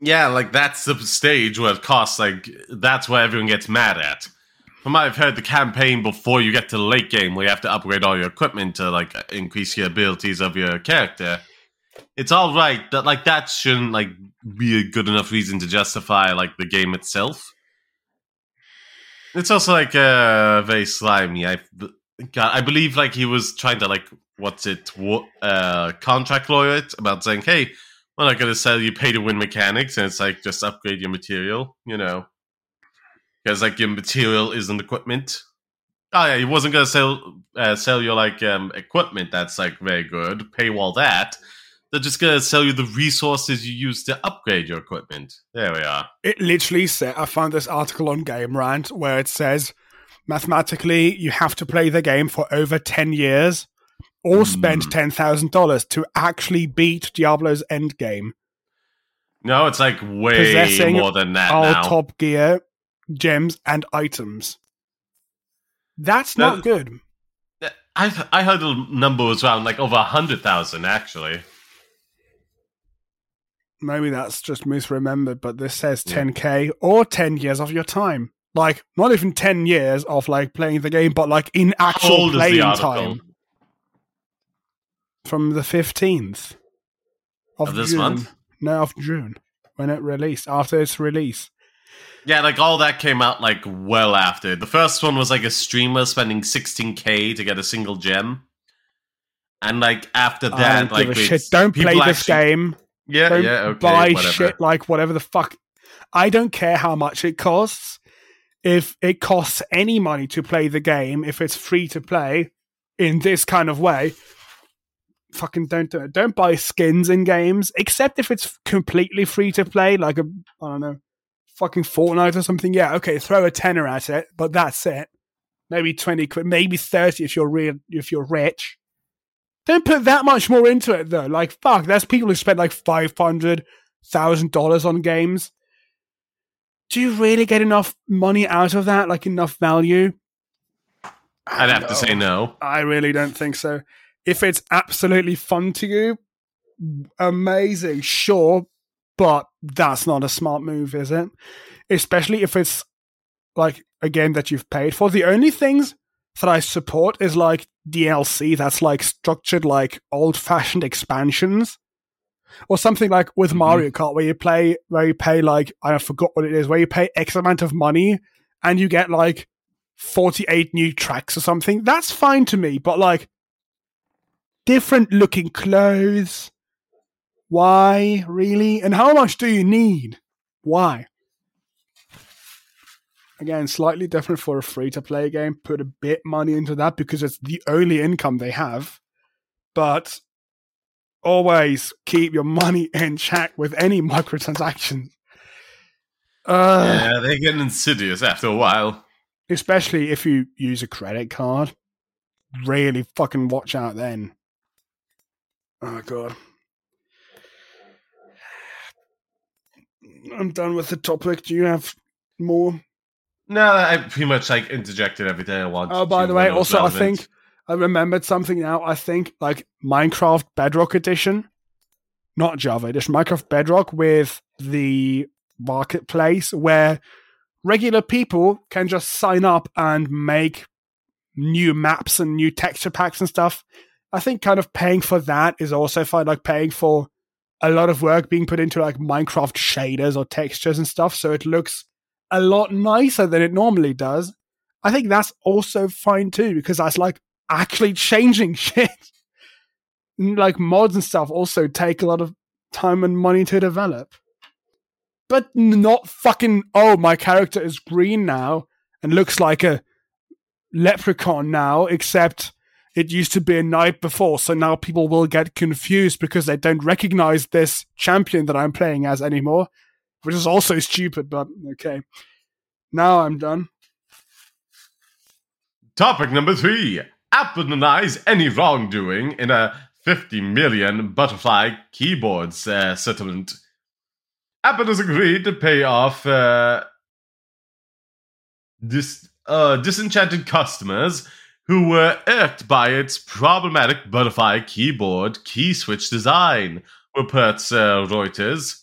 B: Yeah, like that's the stage where it costs. Like that's where everyone gets mad at. From what I've heard, the campaign before you get to the late game, where you have to upgrade all your equipment to like increase your abilities of your character. It's all right, but like that shouldn't like be a good enough reason to justify like the game itself. It's also like uh, very slimy. I, I believe like he was trying to like what's it, uh, contract lawyer it about saying, hey, we're not going to sell you pay to win mechanics, and it's like just upgrade your material, you know, because like your material isn't equipment. Oh yeah, he wasn't going to sell uh, sell you like um, equipment that's like very good. Paywall that. They're just going to sell you the resources you use to upgrade your equipment. There we are.
A: It literally said, I found this article on Game Rant where it says mathematically you have to play the game for over 10 years or spend
B: Hmm.
A: $10,000 to actually beat Diablo's end game.
B: No, it's like way
A: Possessing
B: more than that
A: All
B: now.
A: top gear, gems, and items. That's
B: No.
A: not good.
B: I I heard the number was around like over a hundred thousand actually.
A: Maybe that's just misremembered, but this says 10k or 10 years of your time. Like, not even 10 years of like playing the game, but like in actual playing time. from the 15th of,
B: Of this
A: June.
B: month?
A: No, of June. When it released, after its release.
B: Yeah, like all that came out like well after. The first one was like a streamer spending 16k to get a single gem. And like after that, like
A: shit. Don't play this
B: actually-
A: game.
B: Yeah,
A: Don't
B: yeah, okay,
A: buy
B: whatever.
A: shit like whatever the fuck. I don't care how much it costs. If it costs any money to play the game, if it's free to play in this kind of way, fucking don't do it. Don't buy skins in games, except if it's completely free to play, like a I don't know, fucking Fortnite or something. Yeah, okay, throw a tenner at it, but that's it. Maybe twenty quid, maybe thirty if you're real, if you're rich. Don't put that much more into it though. Like fuck, there's people who spend like five hundred thousand dollars on games. Do you really get enough money out of that? Like enough value? I
B: I'd have to say no.
A: I really don't think so. If it's absolutely fun to you, amazing, sure, but that's not a smart move, is it? Especially if it's like a game that you've paid for. The only things that I support is like DLC that's like structured like old fashioned expansions. Or something like with
B: Mhm.
A: Mario Kart where you play where you pay like I forgot what it is, where you pay X amount of money and you get like 48 new tracks or something. That's fine to me, but like different looking clothes. Why, really? And how much do you need? Why? Again, slightly different for a free to play game. Put a bit money into that because it's the only income they have. But always keep your money in check with any microtransactions. Uh,
B: yeah, they get insidious after a while.
A: Especially if you use a credit card. Really fucking watch out then. Oh god. I'm done with the topic. Do you have more?
B: No, I pretty much like interjected everything I wanted.
A: Oh, by the way,
B: when it was
A: also I think I remembered something now. I think like Minecraft Bedrock Edition, not Java Edition, Minecraft Bedrock with the marketplace where regular people can just sign up and make new maps and new texture packs and stuff. I think kind of paying for that is also fine, like paying for a lot of work being put into like Minecraft shaders or textures and stuff, so it looks a lot nicer than it normally does. I think that's also fine too, because that's like actually changing shit. like mods and stuff also take a lot of time and money to develop. But not fucking, oh, my character is green now and looks like a leprechaun now, except it used to be a knight before, so now people will get confused because they don't recognize this champion that I'm playing as anymore, which is also stupid, but okay. Now I'm done.
B: Topic number three. Apple denies any wrongdoing in a 50 million butterfly keyboards uh, settlement. Apple has agreed to pay off uh, dis- uh, disenchanted customers who were irked by its problematic butterfly keyboard key switch design, reports uh, Reuters.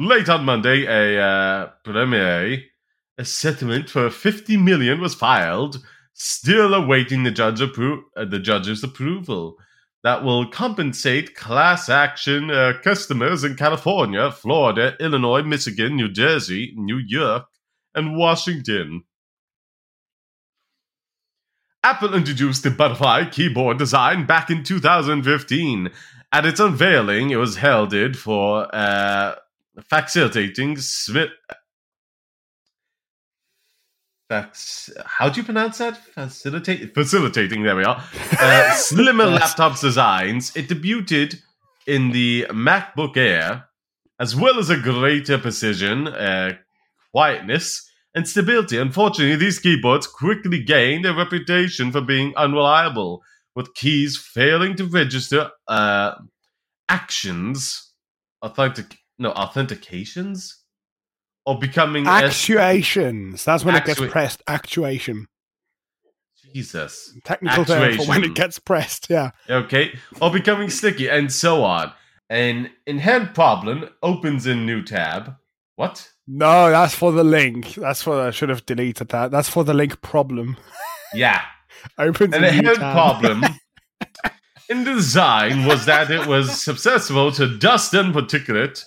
B: Late on Monday, a uh, preliminary a settlement for 50 million was filed, still awaiting the judge appro- uh, the judge's approval. That will compensate class action uh, customers in California, Florida, Illinois, Michigan, New Jersey, New York, and Washington. Apple introduced the butterfly keyboard design back in 2015. At its unveiling, it was heralded for uh, facilitating Smith. Fax, how do you pronounce that? Facilitate, facilitating. There we are. Uh, slimmer laptops designs. It debuted in the MacBook Air, as well as a greater precision, uh, quietness, and stability. Unfortunately, these keyboards quickly gained a reputation for being unreliable, with keys failing to register uh, actions, authentic no authentications, or becoming S-
A: Actuations. That's when it gets pressed. Actuation.
B: Jesus.
A: Technical term for when it gets pressed. Yeah.
B: Okay, or becoming sticky, and so on. An inherent problem opens a new tab. What?
A: No, that's for the link. That's for I should have deleted that. That's for the link problem.
B: Yeah,
A: Opens
B: an
A: a new
B: inherent
A: tab.
B: problem in design was that it was susceptible to dust and particulate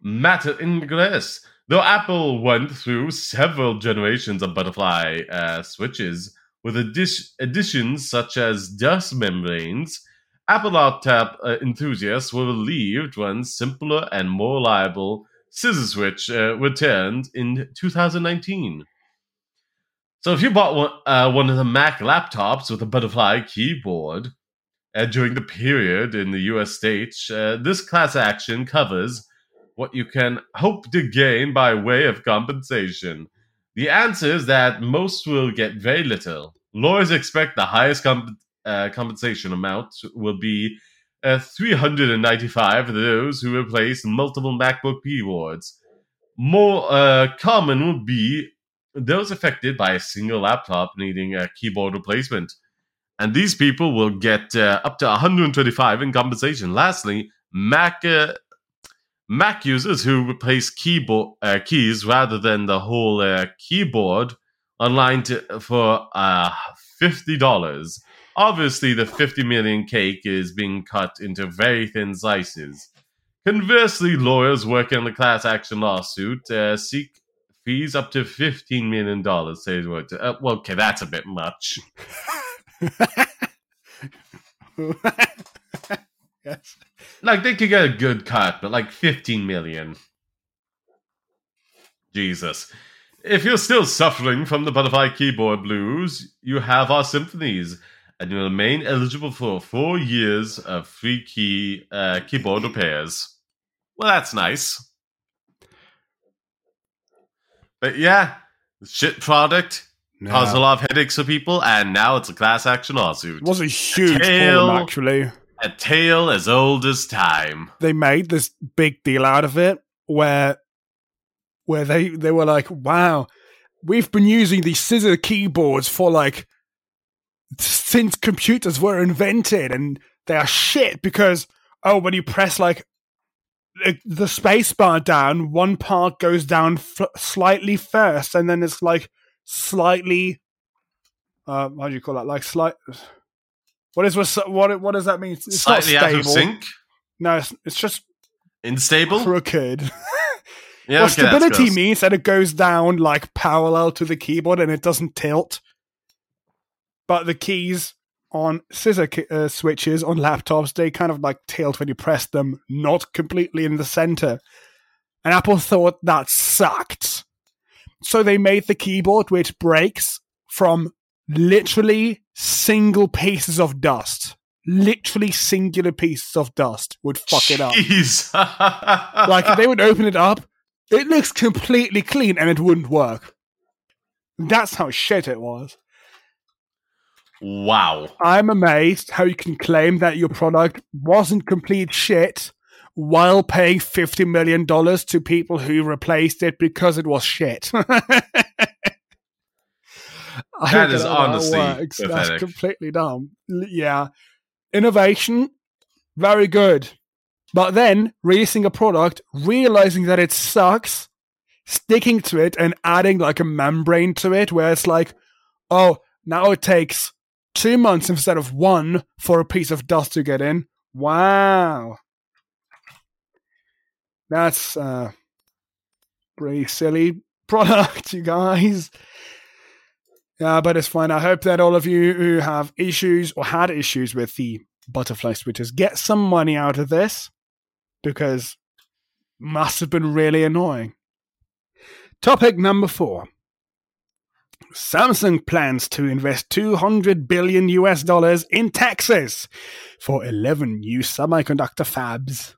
B: matter ingress. Though Apple went through several generations of butterfly uh, switches with addi- additions such as dust membranes, Apple laptop uh, enthusiasts were relieved when simpler and more reliable scissor switch uh, returned in 2019. So if you bought one, uh, one of the Mac laptops with a butterfly keyboard uh, during the period in the U.S. states, uh, this class action covers what you can hope to gain by way of compensation. The answer is that most will get very little. Lawyers expect the highest comp- uh, compensation amount will be uh, 395 for those who replace multiple MacBook keyboards. More uh, common would be those affected by a single laptop needing a keyboard replacement. And these people will get uh, up to 125 in compensation. Lastly, Mac uh, Mac users who replace keyboard uh, keys rather than the whole uh, keyboard online to, for uh, fifty dollars. Obviously, the 50 million cake is being cut into very thin slices. Conversely, lawyers working on the class action lawsuit uh, seek fees up to $15 million. Says what? Uh, well, okay, that's a bit much.
A: yes.
B: Like, they could get a good cut, but like 15 million. Jesus. If you're still suffering from the butterfly keyboard blues, you have our symphonies. and you remain eligible for four years of free key uh, keyboard repairs. Well, that's nice. But yeah, shit product
A: No.
B: caused a lot of headaches for people, and now it's a class action lawsuit.
A: It was a huge problem, actually.
B: A tale as old as time.
A: They made this big deal out of it, where where they they were like, "Wow, we've been using these scissor keyboards for like since computers were invented, and they are shit because oh, when you press like the- the space bar down, one part goes down f- slightly first, and then it's like slightly. Uh, how do you call that? Like slight. What is what? What, does that mean? It's not
B: Slightly out of
A: stable.
B: sync.
A: No, it's, it's just
B: Unstable?
A: crooked.
B: Yeah,
A: well,
B: okay,
A: stability means that it goes down like parallel to the keyboard and it doesn't tilt. But the keys on scissor ki- uh, switches on laptops, they kind of like tilt when you press them, not completely in the center. And Apple thought that sucked. So they made the keyboard which breaks from literally single pieces of dust. Literally singular pieces of dust would fuck it up
B: Jeez.
A: like they would open it up it looks completely clean and it wouldn't work that's how shit it was
B: wow.
A: i'm amazed how you can claim that your product wasn't complete shit while paying 50 million dollars to people who replaced it because it was shit
B: That is honestly
A: works. That's completely dumb. Yeah. Innovation, very good. But then releasing a product, realizing that it sucks, sticking to it and adding like a membrane to it where it's like, oh, now it takes two months instead of one for a piece of dust to get in. Wow. That's uh pretty silly product, you guys. Yeah, but it's fine. I hope that all of you who have issues or had issues with the butterfly switches get some money out of this because must have been really annoying. Topic number four. Samsung plans to invest 200 billion US dollars in Texas for 11 new semiconductor fabs.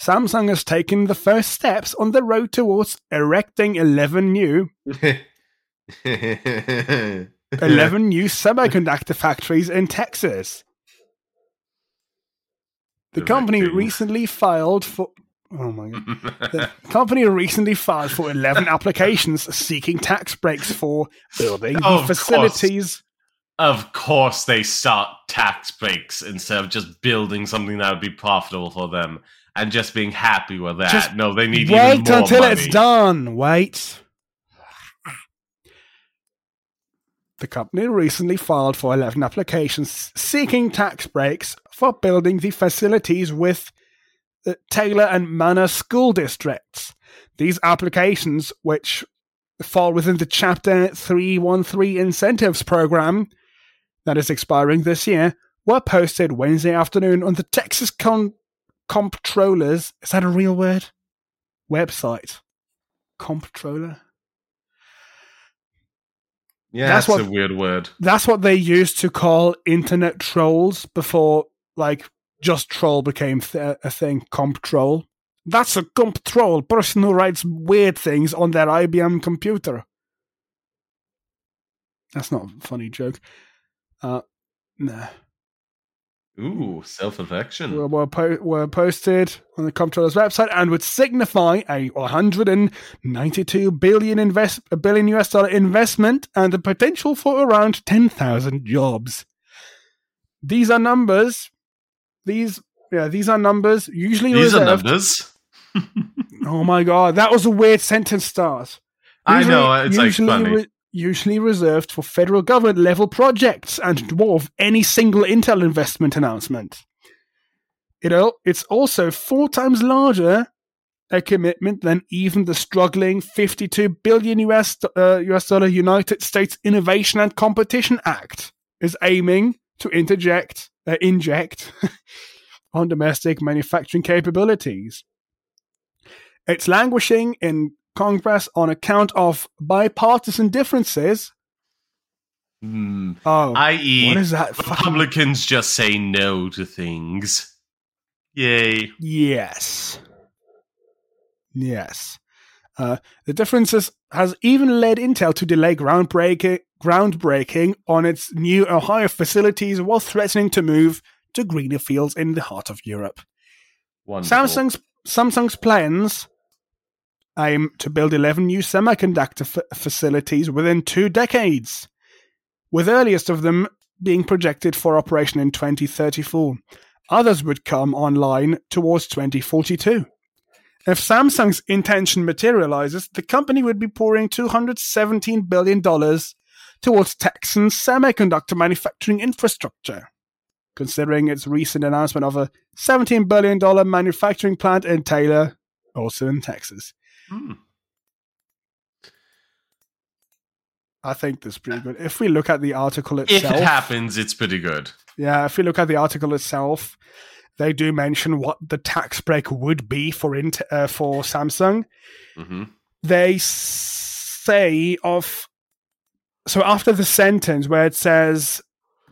A: Samsung has taken the first steps on the road towards erecting 11 new 11 new semiconductor factories in Texas. The company recently filed for. Oh my god. The company recently filed for 11 applications seeking tax breaks for building the
B: Of course.
A: facilities.
B: Of course, they start tax breaks instead of just building something that would be profitable for them and just being happy with that.
A: Just
B: no, they need
A: Wait
B: even more
A: until
B: money.
A: it's done. Wait. The company recently filed for 11 applications seeking tax breaks for building the facilities with the Taylor and Manor school districts. These applications, which fall within the Chapter 313 incentives program that is expiring this year, were posted Wednesday afternoon on the Texas Con- Comptroller's. Is that a real word? website. Comptroller.
B: Yeah,
A: That's
B: that's,
A: what-
B: a weird word.
A: That's what they used to call internet trolls before, like, just troll became th- a thing. Comptroll. That's a comptroll person who writes weird things on their IBM computer. That's not a funny joke. Uh, nah.
B: Ooh, self-infection.
A: were, were, po- were posted on the comptroller's website and would signify a 192 billion invest a billion US dollar investment and the potential for around 10,000 jobs. These are numbers. These yeah, these are numbers usually
B: These are numbers.
A: Oh my god, that was a weird sentence start.
B: I know, it's like
A: usually
B: funny.
A: re- usually reserved for federal government level projects and dwarf any single Intel investment announcement. It's also four times larger a commitment than even the struggling 52 billion US uh, US dollar United States Innovation and Competition Act is aiming to interject uh, inject on domestic manufacturing capabilities. It's languishing in Congress on account of bipartisan differences
B: Hmm.
A: Oh,
B: I.e.,
A: what is that? fucking-
B: Republicans just say no to things. Yay.
A: Yes. Yes. Uh, the differences has even led Intel to delay groundbreaking, groundbreaking on its new Ohio facilities while threatening to move to greener fields in the heart of Europe.
B: Wonderful.
A: Samsung's Samsung's plans aim to build 11 new semiconductor f- facilities within two decades, with earliest of them being projected for operation in 2034. Others would come online towards 2042. If Samsung's intention materializes, the company would be pouring $217 billion towards Texan's semiconductor manufacturing infrastructure. Considering its recent announcement of a $17 billion manufacturing plant in Taylor, also in Texas.
B: Hmm.
A: I think that's pretty good. If we look at the article itself, If
B: it happens, it's pretty good.
A: yeah, if we look at the article itself, they do mention what the tax break would be for int- uh, for Samsung.
B: hmm
A: They say of so after the sentence where it says,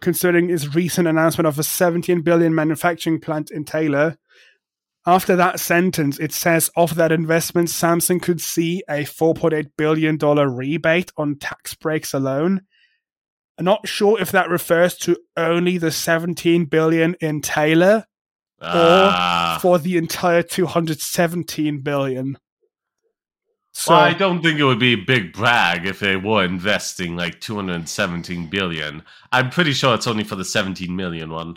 A: considering its recent announcement of a 17 billion manufacturing plant in Taylor, after that sentence, it says of that investment, Samsung could see a 4.8 billion dollar rebate on tax breaks alone. I'm not sure if that refers to only the 17 billion in Taylor
B: Ah.
A: for the entire 217 billion. So
B: well, I don't think it would be a big brag if they were investing like 217 billion. I'm pretty sure it's only for the 17 million one.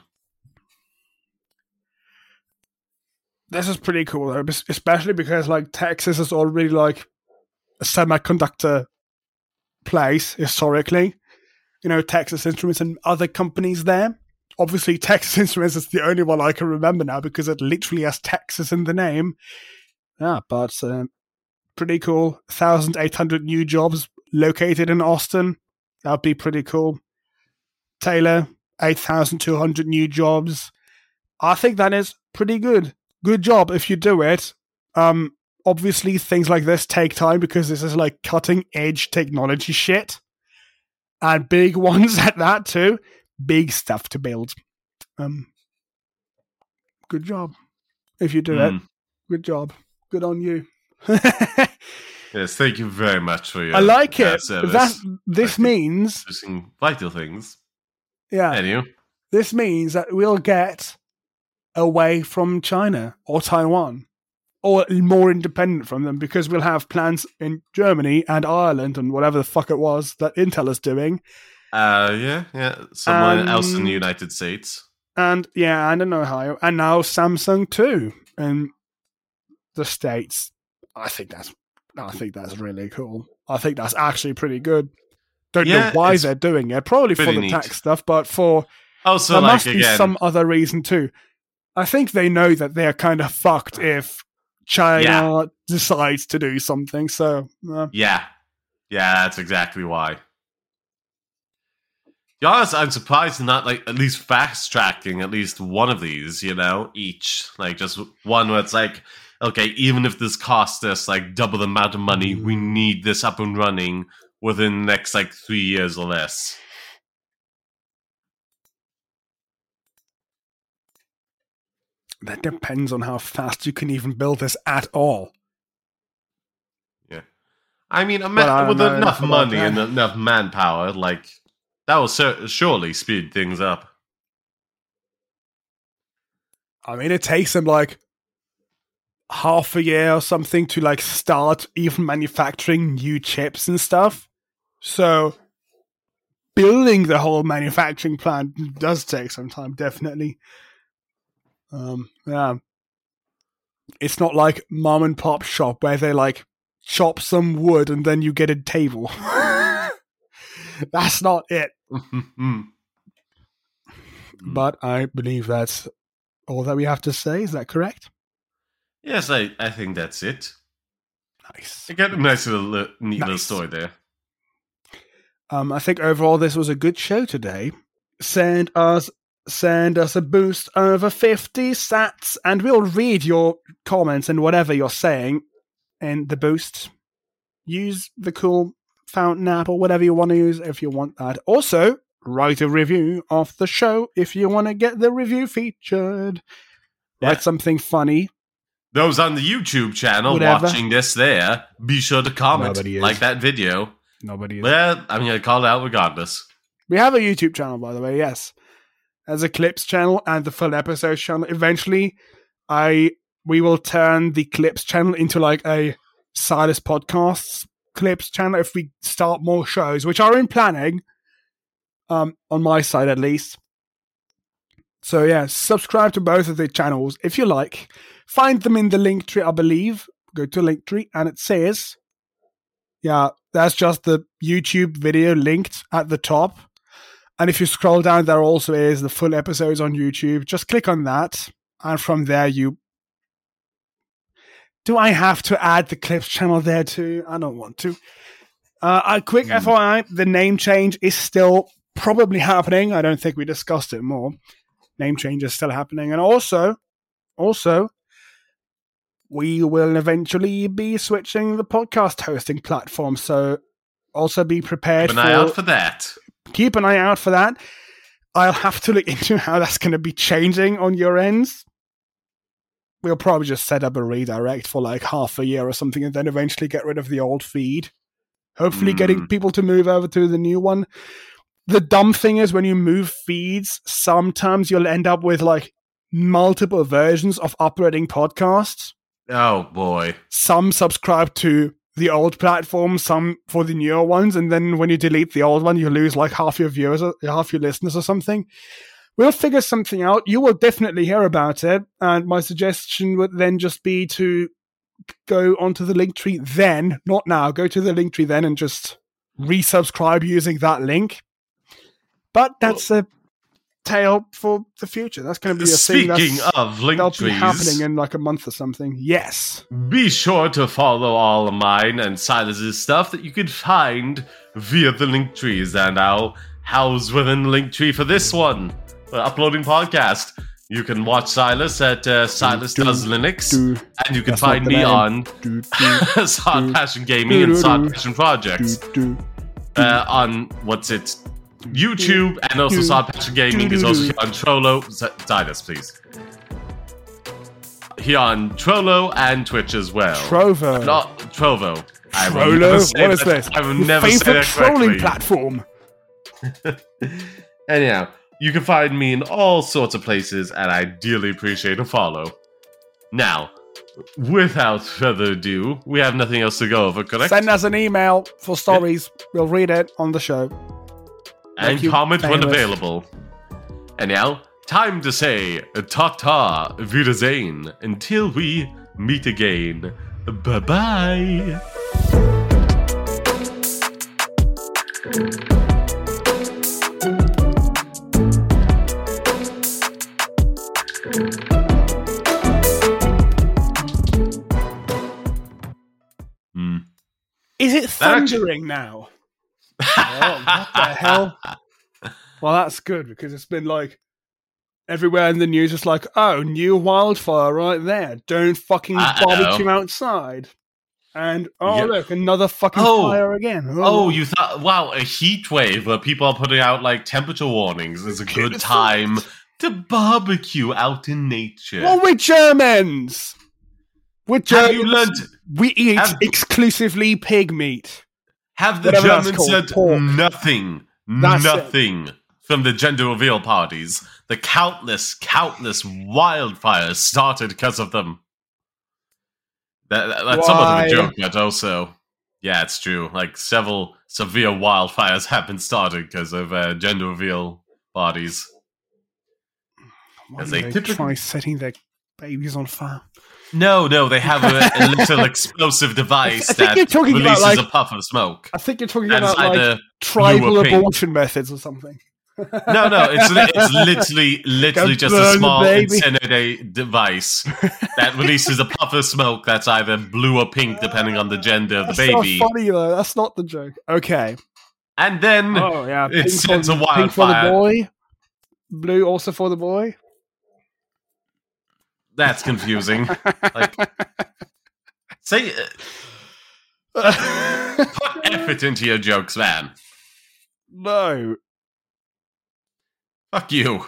A: This is pretty cool though, especially because like Texas is already like a semiconductor place historically. You know, Texas Instruments and other companies there. Obviously, Texas Instruments is the only one I can remember now because it literally has Texas in the name. Yeah, but um, pretty cool. 1,800 new jobs located in Austin. That'd be pretty cool. Taylor, 8,200 new jobs. I think that is pretty good good job if you do it. Um, obviously, things like this take time because this is like cutting edge technology shit, and big ones at that too. Big stuff to build. Um, good job if you do it.
B: Hmm.
A: Good job. Good on you.
B: Yes, thank you very much for your
A: I like it.
B: service.
A: That this
B: you.
A: means,
B: vital things.
A: yeah,
B: Anyway,
A: this means that we'll get away from China or Taiwan or more independent from them because we'll have plans in Germany and Ireland and whatever the fuck it was that Intel is doing.
B: uh, yeah, yeah, someone else in the United States.
A: And yeah, and in Ohio. And now Samsung too in the States. I think that's I think that's really cool. I think that's actually pretty good. Don't
B: Yeah,
A: know why they're doing it. Probably for the
B: neat.
A: tax stuff, but for
B: Also,
A: there
B: like
A: must be
B: again,
A: some other reason too. I think they know that they're kind of fucked if China
B: Yeah.
A: decides to do something. So uh,
B: yeah, yeah, that's exactly why. To be honest, I'm surprised not like at least fast tracking at least one of these, you know, each. Like just one where it's like, okay, even if this costs us like double the amount of money, we need this up and running within the next like three years or less.
A: That depends on how fast you can even build this at all.
B: Yeah, I mean, a
A: But I
B: with enough
A: enough
B: money and enough manpower, like that will sur- surely speed things up.
A: I mean, it takes them like half a year or something to like start even manufacturing new chips and stuff. So building the whole manufacturing plant does take some time, definitely. Um, yeah. It's not like mom and pop shop where they like chop some wood and then you get a table. That's not it.
B: Mm.
A: But I believe that's all that we have to say. Is that correct?
B: yes, I, I think that's it.
A: Nice.
B: I got a nice little, uh, neat little story there.
A: Um, I think overall this was a good show today. Send us send us a boost over 50 sats and we'll read your comments and whatever you're saying in the boost. Use the cool Fountain app, or whatever you want to use if you want that. Also, write a review of the show if you want to get the review featured.
B: Yeah.
A: Write something funny.
B: Those on the YouTube channel
A: Whatever.
B: watching this there, be sure to comment, like that video.
A: Nobody is.
B: Well, I'm going to call it out regardless.
A: We have a YouTube channel, by the way. Yes, as a clips channel and the full episodes channel. Eventually, I we will turn the clips channel into like a Silas Podcasts clips channel if we start more shows, which are in planning. Um, on my side at least. So yeah, subscribe to both of the channels if you like. Find them in the link tree, I believe. Go to link tree and it says, yeah, that's just the YouTube video linked at the top. And if you scroll down, there also is the full episodes on YouTube. Just click on that, and from there you. Do I have to add the clips channel there too? I don't want to. Uh, a quick
B: Hmm.
A: FYI: the name change is still probably happening. I don't think we discussed it more. Name change is still happening, and also, also, we will eventually be switching the podcast hosting platform. So, also be prepared
B: Keep an eye out for that.
A: Keep an eye out for that. I'll have to look into how that's going to be changing on your ends. We'll probably just set up a redirect for like half a year or something and then eventually get rid of the old feed. Hopefully,
B: Hmm.
A: getting people to move over to the new one. The dumb thing is, when you move feeds, sometimes you'll end up with like multiple versions of operating podcasts
B: Oh, boy.
A: some subscribe to the old platform, some for the newer ones, and then when you delete the old one, you lose like half your viewers, or half your listeners, or something. We'll figure something out. You will definitely hear about it, and my suggestion would then just be to go onto the link tree then, not now. Go to the link tree then and just resubscribe using that link. But that's a tale for the future. That's going to be a thing
B: Speaking
A: that's,
B: of link
A: that'll be happening in like a month or something. Yes.
B: be sure to follow all of mine and Silas's stuff that you could find via the link trees. And I'll house within the link tree for this one, uh, uploading podcast. You can watch Silas at uh, Silas
A: do,
B: Does Linux,
A: do.
B: and you can
A: That's
B: find me on
A: Do, do,
B: Sod Passion Gaming
A: do,
B: and
A: do,
B: Sod Passion Projects.
A: do, do.
B: uh, on what's it YouTube and also Sod Passion Gaming is also here on Trollo. Zidus, please. Here on Trollo and Twitch as well.
A: Trovo.
B: Not Trovo. I will
A: Trollo?
B: say
A: What is
B: that-
A: this?
B: I will
A: Your
B: never say
A: favorite
B: that
A: trolling
B: correctly.
A: platform.
B: Anyhow, you can find me in all sorts of places, and I dearly appreciate a follow. Now, without further ado, we have nothing else to go over, correct?
A: Send us an email for stories. We'll read it on the show.
B: And
A: Thank you,
B: comment when
A: famous.
B: available. And now, time to say ta-ta, Wiedersehen, until we meet again. Bye-bye. Hmm.
A: Is it
B: That actu-
A: thundering now? Oh, what the hell? Well, that's good because it's been like everywhere in the news. It's like, oh, new wildfire right there. Don't fucking
B: Uh-oh.
A: barbecue outside. And oh,
B: Yeah.
A: look, another fucking
B: Oh.
A: fire again.
B: Oh, oh, you thought, wow, a heat wave where people are putting out like temperature warnings is a good time to barbecue out in nature.
A: Well, we're Germans. We're
B: have
A: Germans.
B: you learned?
A: we eat
B: have-
A: exclusively pig meat.
B: Have the
A: Whatever
B: Germans said
A: pork.
B: nothing,
A: That's it.
B: nothing from the gender reveal parties? The countless, countless wildfires started because of them. That, that- that's somewhat of a joke, but also, yeah, it's true. Like several severe wildfires have been started because of uh, gender reveal parties.
A: Why
B: As they
A: they
B: typically-
A: try setting their babies on fire?
B: No, no, they have a, a little explosive device that
A: talking about,
B: releases
A: like-
B: a puff of smoke.
A: I think you're talking about like tribal
B: pink.
A: abortion methods or something.
B: No, no, it's it's literally literally
A: Go
B: just a small incinerator device that releases a puff of smoke that's either blue or pink depending on the gender of the
A: That's
B: baby,
A: not funny though. That's not the joke. Okay.
B: and then
A: Oh yeah.
B: It
A: pink
B: sends
A: for,
B: a
A: pink for the
B: wildfire.
A: boy. Blue also for the boy.
B: That's confusing. Like, say uh, put effort into your jokes, man.
A: No.
B: Fuck you.